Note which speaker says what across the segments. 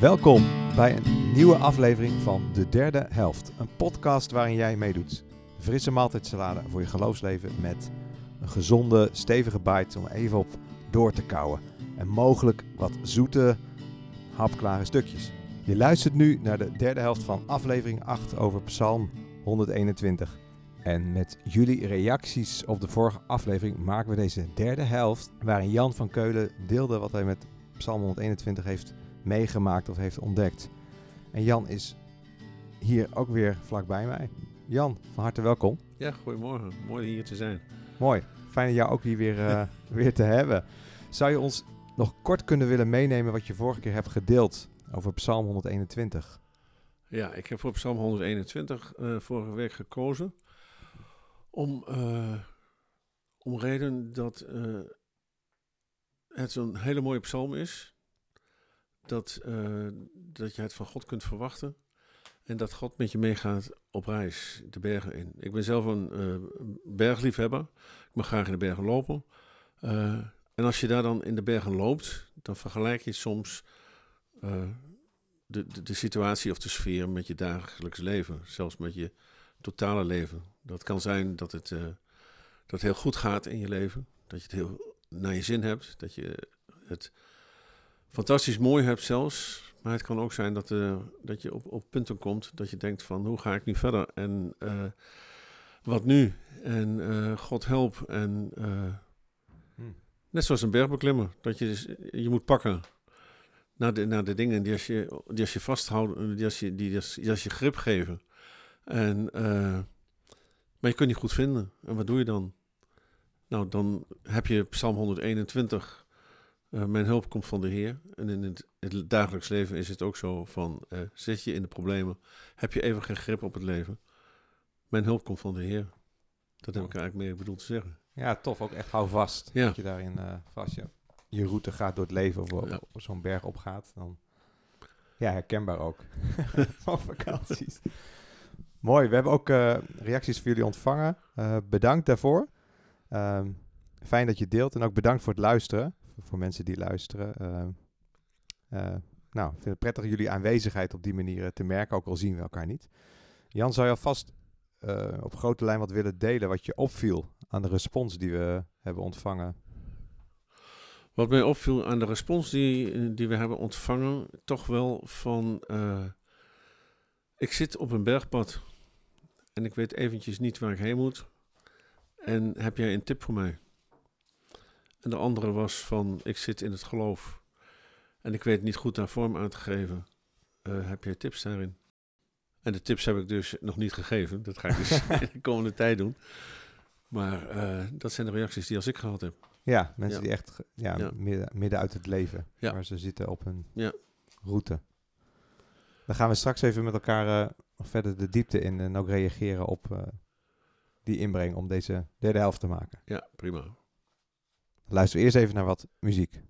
Speaker 1: Welkom bij een nieuwe aflevering van De Derde Helft. Een podcast waarin jij meedoet. Frisse maaltijdsalade voor je geloofsleven met een gezonde, stevige bite om even op door te kouwen. En mogelijk wat zoete, hapklare stukjes. Je luistert nu naar de derde helft van aflevering 8 over Psalm 121. En met jullie reacties op de vorige aflevering maken we deze derde helft, waarin Jan van Keulen deelde wat hij met Psalm 121 heeft meegemaakt of heeft ontdekt. En Jan is hier ook weer vlakbij mij. Jan, van harte welkom.
Speaker 2: Ja, goedemorgen. Mooi hier te zijn.
Speaker 1: Mooi. Fijn jou ook hier weer, uh, weer te hebben. Zou je ons nog kort kunnen willen meenemen wat je vorige keer hebt gedeeld over Psalm 121?
Speaker 2: Ja, ik heb voor Psalm 121 uh, vorige week gekozen om, uh, om reden dat het zo'n hele mooie psalm is. Dat, dat je het van God kunt verwachten. En dat God met je meegaat op reis, de bergen in. Ik ben zelf een bergliefhebber. Ik mag graag in de bergen lopen. Uh, en als je daar dan in de bergen loopt, dan vergelijk je soms de, de, de, situatie of de sfeer met je dagelijks leven. Zelfs met je totale leven. Dat kan zijn dat het, dat het heel goed gaat in je leven. Dat je het heel naar je zin hebt. Dat je het fantastisch mooi hebt zelfs. Maar het kan ook zijn dat, uh, dat je op, op punten komt dat je denkt van hoe ga ik nu verder en uh, wat nu? En uh, God help en hmm. net zoals een bergbeklimmer, dat je dus, je moet pakken naar de, naar de dingen die als je, die als je vasthoudt, die als je, die als, die als je grip geven. En, maar je kunt niet goed vinden. En wat doe je dan? Nou, dan heb je Psalm 121 uh, mijn hulp komt van de Heer. En in het, het dagelijks leven is het ook zo van, uh, zit je in de problemen, heb je even geen grip op het leven. Mijn hulp komt van de Heer. Dat heb ik eigenlijk meer bedoeld te zeggen.
Speaker 1: Ja, tof. Ook echt hou vast.
Speaker 2: Ja.
Speaker 1: Dat je daarin uh, vast je, je route gaat door het leven of ja. op zo'n berg opgaat. Dan, ja, herkenbaar ook. van vakanties. Mooi. We hebben ook reacties voor jullie ontvangen. bedankt daarvoor. Um, fijn dat je deelt en ook bedankt voor het luisteren voor mensen die luisteren. Uh, uh, nou, ik vind het prettig jullie aanwezigheid op die manier te merken, ook al zien we elkaar niet. Jan, zou je alvast op grote lijn wat willen delen wat je opviel aan de respons die we hebben ontvangen?
Speaker 2: Wat mij opviel aan de respons die, die we hebben ontvangen, toch wel van, ik zit op een bergpad en ik weet eventjes niet waar ik heen moet. En heb jij een tip voor mij? En de andere was van, ik zit in het geloof en ik weet niet goed daar vorm aan te geven. Uh, heb jij tips daarin? En de tips heb ik dus nog niet gegeven. Dat ga ik dus de komende tijd doen. Maar uh, dat zijn de reacties die als ik gehad heb.
Speaker 1: Ja, mensen ja. die echt ja, ja. Midden, midden uit het leven, ja. waar ze zitten op hun route. Dan gaan we straks even met elkaar uh, verder de diepte in en ook reageren op die inbreng om deze derde helft te maken.
Speaker 2: Ja, prima.
Speaker 1: Luister eerst even naar wat muziek.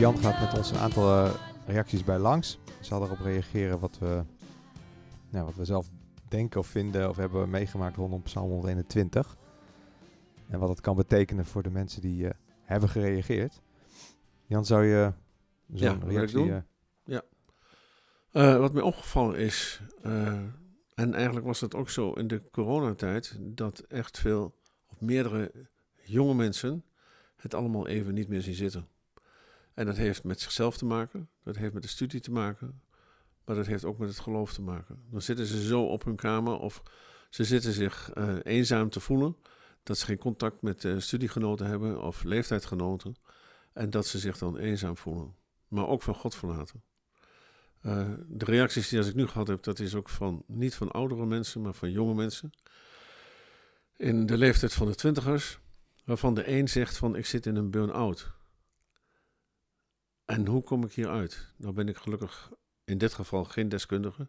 Speaker 1: Jan gaat met ons een aantal uh, reacties bij langs. Zal erop reageren wat we, nou, wat we zelf denken of vinden of hebben meegemaakt rondom Psalm 121. En wat het kan betekenen voor de mensen die uh, hebben gereageerd. Jan, zou je zo'n
Speaker 2: ja,
Speaker 1: reactie...
Speaker 2: Doen? Uh, ja. Wat mij opgevallen is, en eigenlijk was dat ook zo in de coronatijd, dat echt veel, of meerdere jonge mensen het allemaal even niet meer zien zitten. En dat heeft met zichzelf te maken, dat heeft met de studie te maken, maar dat heeft ook met het geloof te maken. Dan zitten ze zo op hun kamer of ze zitten zich uh, eenzaam te voelen, dat ze geen contact met studiegenoten hebben of leeftijdgenoten. En dat ze zich dan eenzaam voelen. Maar ook van God verlaten. Uh, de reacties die ik nu gehad heb, dat is ook van, niet van oudere mensen, maar van jonge mensen. In de leeftijd van de twintigers, waarvan de een zegt van ik zit in een burn-out. En hoe kom ik hier uit? Nou ben ik gelukkig in dit geval geen deskundige.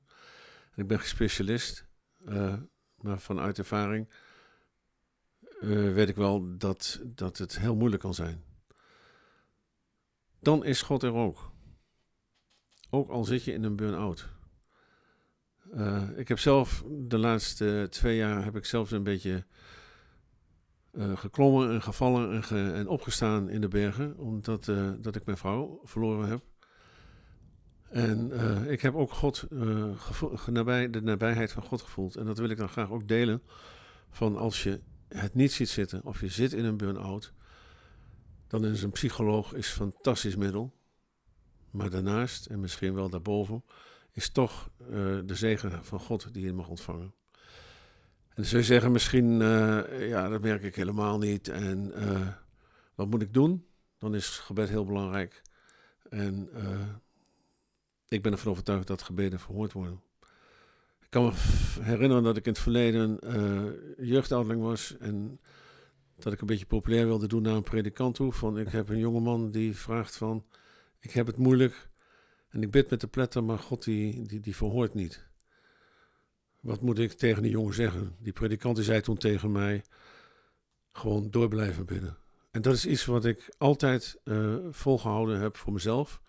Speaker 2: Ik ben geen specialist, uh, maar vanuit ervaring uh, weet ik wel dat, dat het heel moeilijk kan zijn. Dan is God er ook. Ook al zit je in een burn-out. Uh, ik heb zelf de laatste twee jaar heb ik zelfs een beetje uh, geklommen en gevallen en, en, opgestaan in de bergen, omdat uh, dat ik mijn vrouw verloren heb. En ik heb ook God, nabij, de nabijheid van God gevoeld. En dat wil ik dan graag ook delen. Van als je het niet ziet zitten of je zit in een burn-out, dan is een psycholoog een fantastisch middel. Maar daarnaast, en misschien wel daarboven, is toch de zegen van God die je mag ontvangen. En zul je zeggen, misschien, uh, ja, dat merk ik helemaal niet. En uh, wat moet ik doen? Dan is gebed heel belangrijk. En ik ben ervan overtuigd dat gebeden verhoord worden. Ik kan me herinneren dat ik in het verleden jeugdouderling was en dat ik een beetje populair wilde doen naar een predikant toe. Van ik heb een jongeman die vraagt van, ik heb het moeilijk en ik bid met de pletter, maar God die, die, die verhoort niet. Wat moet ik tegen die jongen zeggen? Die predikant die zei toen tegen mij, gewoon door blijven bidden. En dat is iets wat ik altijd uh, volgehouden heb voor mezelf,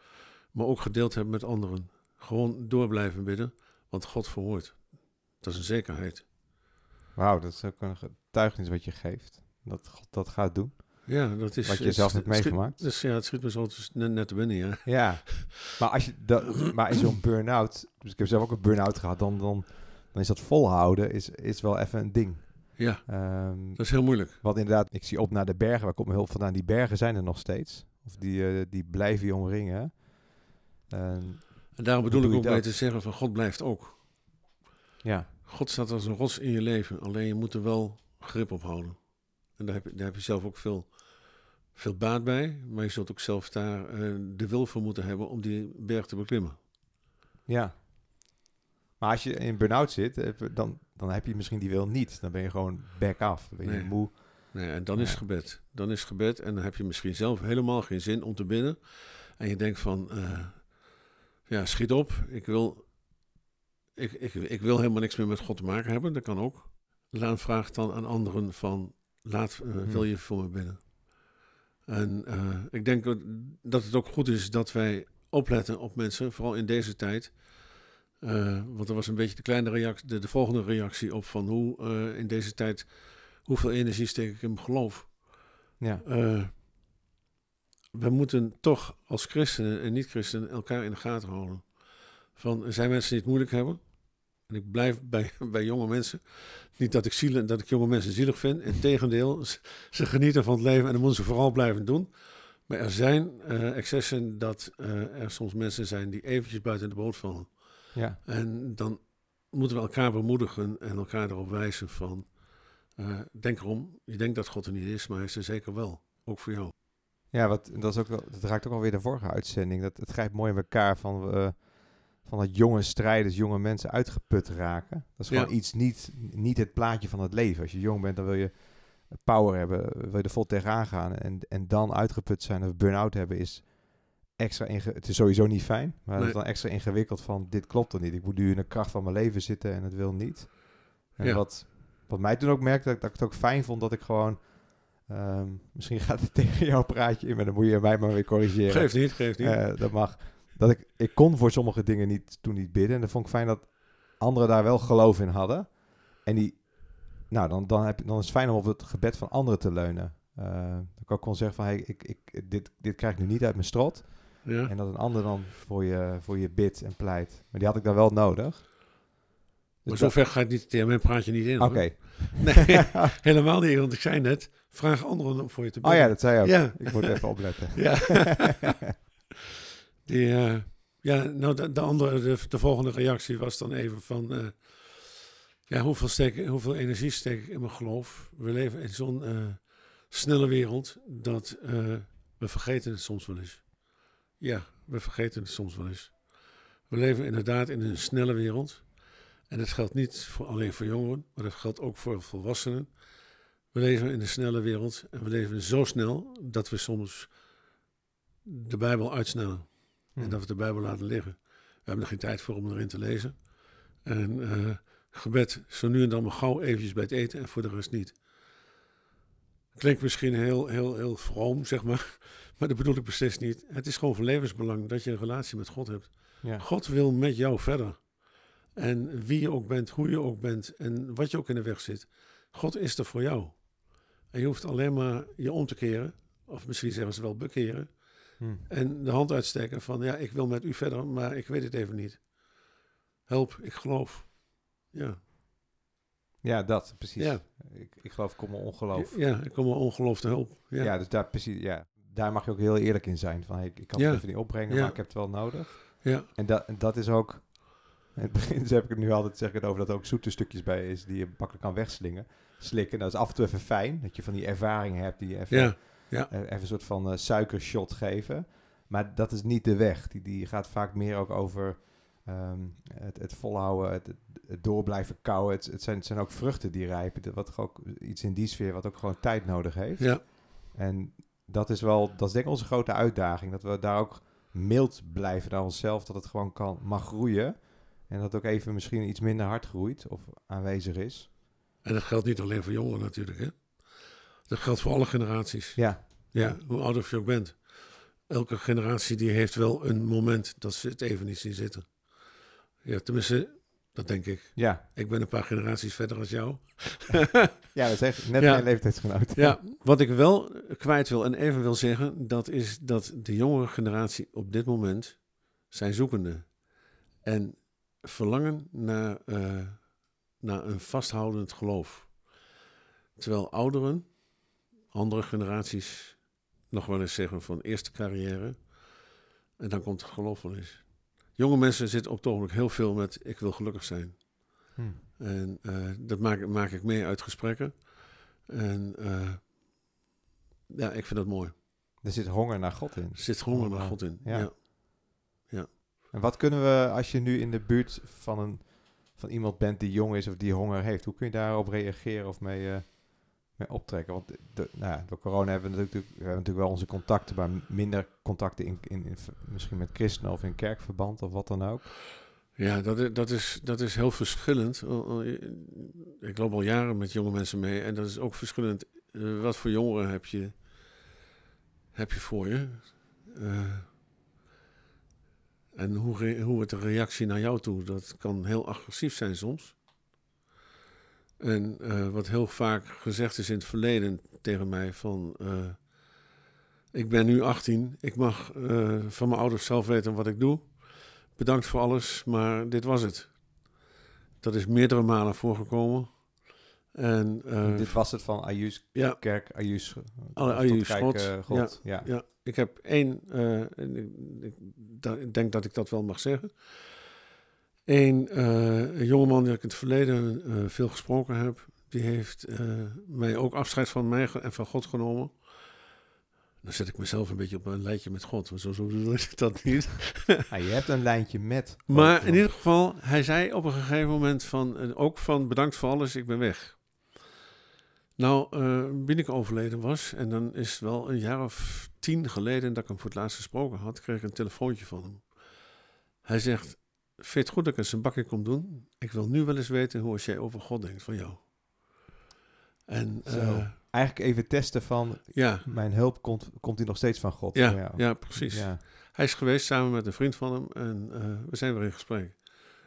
Speaker 2: maar ook gedeeld heb met anderen. Gewoon door blijven bidden, want God verhoort. Dat is een zekerheid.
Speaker 1: Wauw, dat is ook een getuigenis wat je geeft. Dat God dat gaat doen.
Speaker 2: Ja, dat is...
Speaker 1: Wat je zelf hebt meegemaakt.
Speaker 2: Dus ja, het schiet me zo net, net binnen, ja.
Speaker 1: Ja, maar, als je dat, maar in zo'n burn-out... Dus ik heb zelf ook een burn-out gehad. Dan, dan, dan is dat volhouden is, is wel even een ding.
Speaker 2: Ja, um, dat is heel moeilijk.
Speaker 1: Want inderdaad, ik zie op naar de bergen. Waar komt mijn hulp vandaan? Die bergen zijn er nog steeds. Of die, uh, die blijven je omringen.
Speaker 2: Um, en daarom bedoel ik ook mee te zeggen van God blijft ook.
Speaker 1: Ja.
Speaker 2: God staat als een rots in je leven. Alleen je moet er wel grip op houden. En daar heb, je, daar heb je zelf ook veel, veel baat bij. Maar je zult ook zelf daar uh, de wil voor moeten hebben om die berg te beklimmen.
Speaker 1: Ja. Maar als je in burn-out zit, eh, dan, dan heb je misschien die wil niet. Dan ben je gewoon back af. Dan ben je
Speaker 2: nee.
Speaker 1: moe.
Speaker 2: Nee, en dan is gebed. Dan is gebed en dan heb je misschien zelf helemaal geen zin om te bidden. En je denkt van, uh, ja, schiet op. Ik wil, ik, ik, ik wil helemaal niks meer met God te maken hebben. Dat kan ook. Laan vraagt dan aan anderen van, laat, uh, wil je voor me bidden? En uh, ik denk dat het ook goed is dat wij opletten op mensen, vooral in deze tijd. Uh, want er was een beetje de kleine reactie, de, de volgende reactie op van hoe in deze tijd, hoeveel energie steek ik in geloof.
Speaker 1: Ja.
Speaker 2: we moeten toch als christenen en niet-christenen elkaar in de gaten houden. Van, er zijn mensen die het moeilijk hebben. En ik blijf bij, bij jonge mensen. Niet dat ik, zielen, dat ik jonge mensen zielig vind. Integendeel, ze, genieten van het leven en dat moeten ze vooral blijven doen. Maar er zijn excessen dat er soms mensen zijn die eventjes buiten de boot vallen.
Speaker 1: Ja.
Speaker 2: En dan moeten we elkaar bemoedigen en elkaar erop wijzen van... Uh, denk erom, je denkt dat God er niet is, maar hij is er zeker wel. Ook voor jou.
Speaker 1: Ja, wat, dat, is ook wel, dat raakt ook alweer de vorige uitzending. Dat, het grijpt mooi in elkaar van van dat jonge strijders, jonge mensen uitgeput raken. Dat is gewoon
Speaker 2: Ja.
Speaker 1: iets, niet, niet het plaatje van het leven. Als je jong bent, dan wil je power hebben, wil je er vol tegenaan gaan. En, en dan uitgeput zijn of burn-out hebben is extra inge Het is sowieso niet fijn, maar het is
Speaker 2: Nee.
Speaker 1: dan extra ingewikkeld van dit klopt er niet. Ik moet nu in de kracht van mijn leven zitten en het wil niet. En
Speaker 2: Ja.
Speaker 1: wat, wat mij toen ook merkte, dat, dat ik het ook fijn vond dat ik gewoon... ehm, misschien gaat het tegen jouw praatje in, maar dan moet je mij maar weer corrigeren.
Speaker 2: Geeft niet, geeft niet.
Speaker 1: Eh, dat mag. Dat ik, ik kon voor sommige dingen niet, toen niet bidden. En dat vond ik fijn dat anderen daar wel geloof in hadden. En die, nou, dan, dan, heb, je- dan is het fijn om op het gebed van anderen te leunen. Eh, dat ik ook kon zeggen van, hey, ik, ik, dit, dit krijg ik nu niet uit mijn strot.
Speaker 2: Ja.
Speaker 1: En dat een ander dan voor je, voor je bidt en pleit. Maar die had ik dan wel nodig.
Speaker 2: Maar
Speaker 1: Dus
Speaker 2: zover gaat niet, mijn praatje niet in.
Speaker 1: Oké.
Speaker 2: Nee, helemaal niet. Want ik zei net, vraag anderen om voor je te
Speaker 1: Oh
Speaker 2: bidden.
Speaker 1: ja, dat zei je ook.
Speaker 2: Ja.
Speaker 1: Ik moet even opletten.
Speaker 2: Ja. Die, eh, ja, nou, de, de andere, de, de volgende reactie was dan even van... eh, ja, hoeveel, steek, hoeveel energie steek ik in mijn geloof? We leven in zo'n eh, snelle wereld dat We vergeten het soms wel eens. Ja, we vergeten het soms wel eens. We leven inderdaad in een snelle wereld. En dat geldt niet voor, alleen voor jongeren, maar dat geldt ook voor volwassenen. We leven in een snelle wereld en we leven zo snel dat we soms de Bijbel uitsnellen. En dat we de Bijbel laten liggen. We hebben er geen tijd voor om erin te lezen. En eh, gebed zo nu en dan maar gauw eventjes bij het eten en voor de rest niet. Klinkt misschien heel, heel, heel vroom, zeg maar. Maar dat bedoel ik beslist niet. Het is gewoon van levensbelang dat je een relatie met God hebt.
Speaker 1: Ja.
Speaker 2: God wil met jou verder. En wie je ook bent, hoe je ook bent en wat je ook in de weg zit. God is er voor jou. En je hoeft alleen maar je om te keren. Of misschien zeggen ze wel bekeren.
Speaker 1: Hm.
Speaker 2: En de hand uitsteken van ja, ik wil met u verder, maar ik weet het even niet. Help, ik geloof. Ja,
Speaker 1: Ja, dat, precies.
Speaker 2: Ja.
Speaker 1: Ik, ik geloof, kom mijn ongeloof.
Speaker 2: ja ik kom wel ongeloof te hulp.
Speaker 1: Ja.
Speaker 2: Ja,
Speaker 1: dus daar, precies, ja. Daar mag je ook heel eerlijk in zijn. Van, hey, ik, kan het
Speaker 2: Ja.
Speaker 1: even niet opbrengen,
Speaker 2: Ja.
Speaker 1: maar ik heb het wel nodig.
Speaker 2: ja,
Speaker 1: En dat, en dat is ook... In het begin heb ik het nu altijd zeg ik het over dat er ook zoete stukjes bij is die je makkelijk kan wegslingen. Slikken. Dat is af en toe even fijn. Dat je van die ervaring hebt die je even,
Speaker 2: ja,
Speaker 1: eh, even een soort van eh, suikershot geven. Maar dat is niet de weg. Die, die gaat vaak meer ook over ehm, het, het volhouden, het, het door blijven kouwen. Het, het, zijn, het zijn ook vruchten die rijpen. Wat ook iets in die sfeer wat ook gewoon tijd nodig heeft.
Speaker 2: ja,
Speaker 1: En dat is wel, dat is denk ik onze grote uitdaging. Dat we daar ook mild blijven naar onszelf. Dat het gewoon kan, mag groeien. En dat ook even misschien iets minder hard groeit of aanwezig is.
Speaker 2: En dat geldt niet alleen voor jongeren natuurlijk. Hè? Dat geldt voor alle generaties.
Speaker 1: Ja,
Speaker 2: Ja, hoe ouder je ook bent. Elke generatie die heeft wel een moment dat ze het even niet zien zitten. Ja, tenminste, dat denk ik.
Speaker 1: ja.
Speaker 2: Ik ben een paar generaties verder als jou.
Speaker 1: Ja, dat is echt net
Speaker 2: Ja.
Speaker 1: mijn leeftijdsgenoot.
Speaker 2: Ja, wat ik wel kwijt wil en even wil zeggen, dat is dat de jongere generatie op dit moment zijn zoekende. En verlangen naar, eh, naar een vasthoudend geloof. Terwijl ouderen, andere generaties, nog wel eens zeggen van eerste carrière. En dan komt het geloof wel eens. Jonge mensen zitten op het ogenblik heel veel met ik wil gelukkig zijn.
Speaker 1: Hm.
Speaker 2: En eh, dat maak, maak ik mee uit gesprekken. En eh, ja, ik vind dat mooi.
Speaker 1: Er zit honger naar God in.
Speaker 2: Er zit honger naar
Speaker 1: Oh,
Speaker 2: God in.
Speaker 1: ja.
Speaker 2: Ja.
Speaker 1: En wat kunnen we, als je nu in de buurt van, een, van iemand bent die jong is of die honger heeft, hoe kun je daarop reageren of mee, eh, mee optrekken? Want de, nou ja, door corona hebben we natuurlijk, we hebben natuurlijk wel onze contacten, maar minder contacten in, in, misschien met christenen of in kerkverband of wat dan ook.
Speaker 2: Ja, dat, i- dat, is, dat is heel verschillend. Ik loop al jaren met jonge mensen mee en dat is ook verschillend. Eh, wat voor jongeren heb je, heb je voor je? Eh, en hoe, hoe wordt de reactie naar jou toe? Dat kan heel agressief zijn soms. En eh, wat heel vaak gezegd is in het verleden tegen mij van... eh, ik ben nu 18, ik mag eh, van mijn ouders zelf weten wat ik doe bedankt voor alles, maar dit was het. Dat is meerdere malen voorgekomen. En
Speaker 1: Dit was het van Ayus
Speaker 2: ja,
Speaker 1: Kerk, Ayus,
Speaker 2: Alle
Speaker 1: tot
Speaker 2: Ayus
Speaker 1: Kijk,
Speaker 2: God.
Speaker 1: eh, God. Ja.
Speaker 2: ja, ik heb één, en ik, ik denk dat ik dat wel mag zeggen. Eén eh, een jongeman die ik in het verleden eh, veel gesproken heb, die heeft eh, mij ook afscheid van mij en van God genomen. Dan zet ik mezelf een beetje op een lijntje met God, want zo, zo bedoel ik dat niet.
Speaker 1: Ah, je hebt een lijntje met.
Speaker 2: Maar
Speaker 1: God.
Speaker 2: in ieder geval, hij zei op een gegeven moment van, ook van bedankt voor alles, ik ben weg. Nou, eh Binneke overleden was, en dan is het wel een jaar of tien geleden dat ik hem voor het laatst gesproken had, kreeg ik een telefoontje van hem. Hij zegt, vind het goed dat ik eens een bakje kom doen? Ik wil nu wel eens weten hoe als jij over God denkt van jou. En eh,
Speaker 1: Eigenlijk even testen van,
Speaker 2: ja,
Speaker 1: mijn hulp komt, komt die nog steeds van God?
Speaker 2: ja,
Speaker 1: jou?
Speaker 2: ja, precies.
Speaker 1: Ja,
Speaker 2: Hij is geweest samen met een vriend van hem en eh, we zijn weer in gesprek.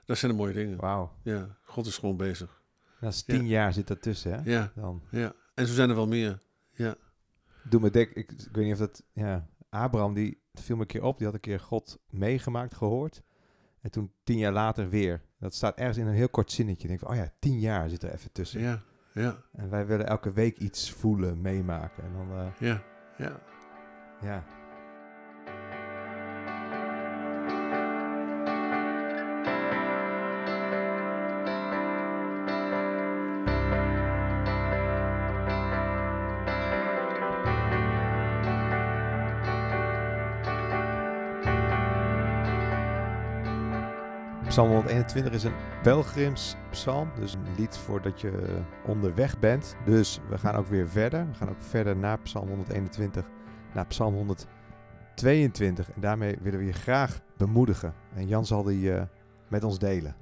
Speaker 2: Dat zijn de mooie dingen.
Speaker 1: wauw.
Speaker 2: Ja, God is gewoon bezig.
Speaker 1: Dat is
Speaker 2: Ja.
Speaker 1: tien jaar zit daartussen, hè?
Speaker 2: Ja,
Speaker 1: Dan.
Speaker 2: ja. En zo zijn er wel meer. Ja,
Speaker 1: Doe me denk, ik, ik weet niet of dat, ja, Abraham die viel me een keer op, die had een keer God meegemaakt, gehoord. En toen tien jaar later weer. Dat staat ergens in een heel kort zinnetje. Ik denk van, oh ja, tien jaar zit er even tussen.
Speaker 2: ja, ja,
Speaker 1: En wij willen elke week iets voelen, meemaken. En dan, eh,
Speaker 2: ja, ja.
Speaker 1: ja. Psalm 121 is een pelgrimspsalm, dus een lied voordat je onderweg bent. Dus we gaan ook weer verder. We gaan ook verder naar Psalm 121, naar Psalm 122. En daarmee willen we je graag bemoedigen. En Jan zal die uh, met ons delen.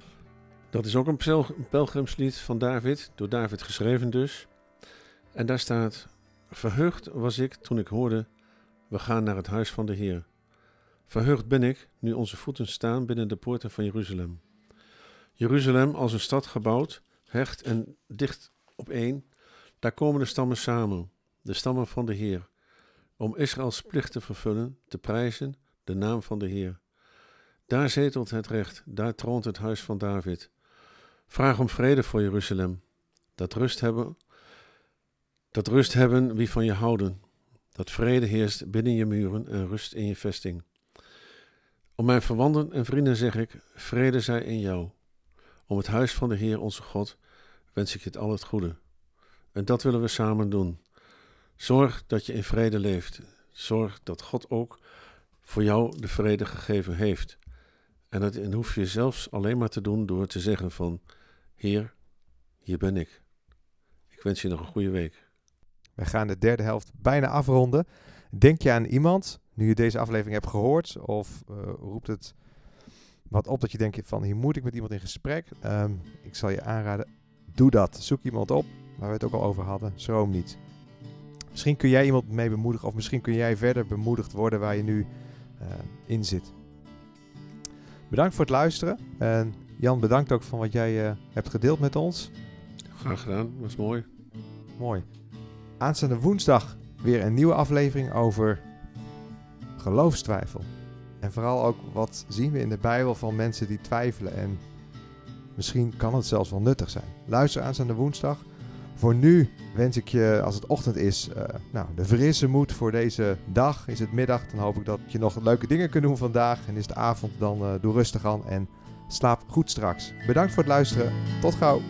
Speaker 2: Dat is ook een pelgrimslied van David, door David geschreven dus. En daar staat: Verheugd was ik toen ik hoorde: We gaan naar het huis van de Heer. Verheugd ben ik nu onze voeten staan binnen de poorten van Jeruzalem. Jeruzalem als een stad gebouwd, hecht en dicht op één, daar komen de stammen samen, de stammen van de Heer, om Israëls plicht te vervullen, te prijzen de naam van de Heer. Daar zetelt het recht, daar troont het huis van David. Vraag om vrede voor Jeruzalem, dat rust hebben, dat rust hebben wie van je houden, dat vrede heerst binnen je muren en rust in je vesting. Om mijn verwanten en vrienden zeg ik: vrede zij in jou. Om het huis van de Heer onze God wens ik je het al het goede. En dat willen we samen doen. Zorg dat je in vrede leeft. Zorg dat God ook voor jou de vrede gegeven heeft. En dat hoef je zelfs alleen maar te doen door te zeggen van Heer, hier ben ik. Ik wens je nog een goede week.
Speaker 1: We gaan de derde helft bijna afronden. Denk je aan iemand nu je deze aflevering hebt gehoord? Of uh, roept het wat op dat je denkt van hier moet ik met iemand in gesprek? Um, ik zal je aanraden, doe dat. Zoek iemand op, waar we het ook al over hadden. Schroom niet. Misschien kun jij iemand mee bemoedigen of misschien kun jij verder bemoedigd worden waar je nu uh, in zit. Bedankt voor het luisteren. En Jan, bedankt ook van wat jij uh, hebt gedeeld met ons.
Speaker 2: Graag gedaan, was mooi.
Speaker 1: Mooi. Aanstaande woensdag weer een nieuwe aflevering over geloofstwijfel. En vooral ook wat zien we in de Bijbel van mensen die twijfelen. En misschien kan het zelfs wel nuttig zijn. Luister aanstaande woensdag. Voor nu wens ik je, als het ochtend is, uh, nou, de frisse moed voor deze dag. Is het middag, dan hoop ik dat je nog leuke dingen kunt doen vandaag. En is het avond, dan uh, doe rustig aan en slaap goed straks. Bedankt voor het luisteren. Tot gauw.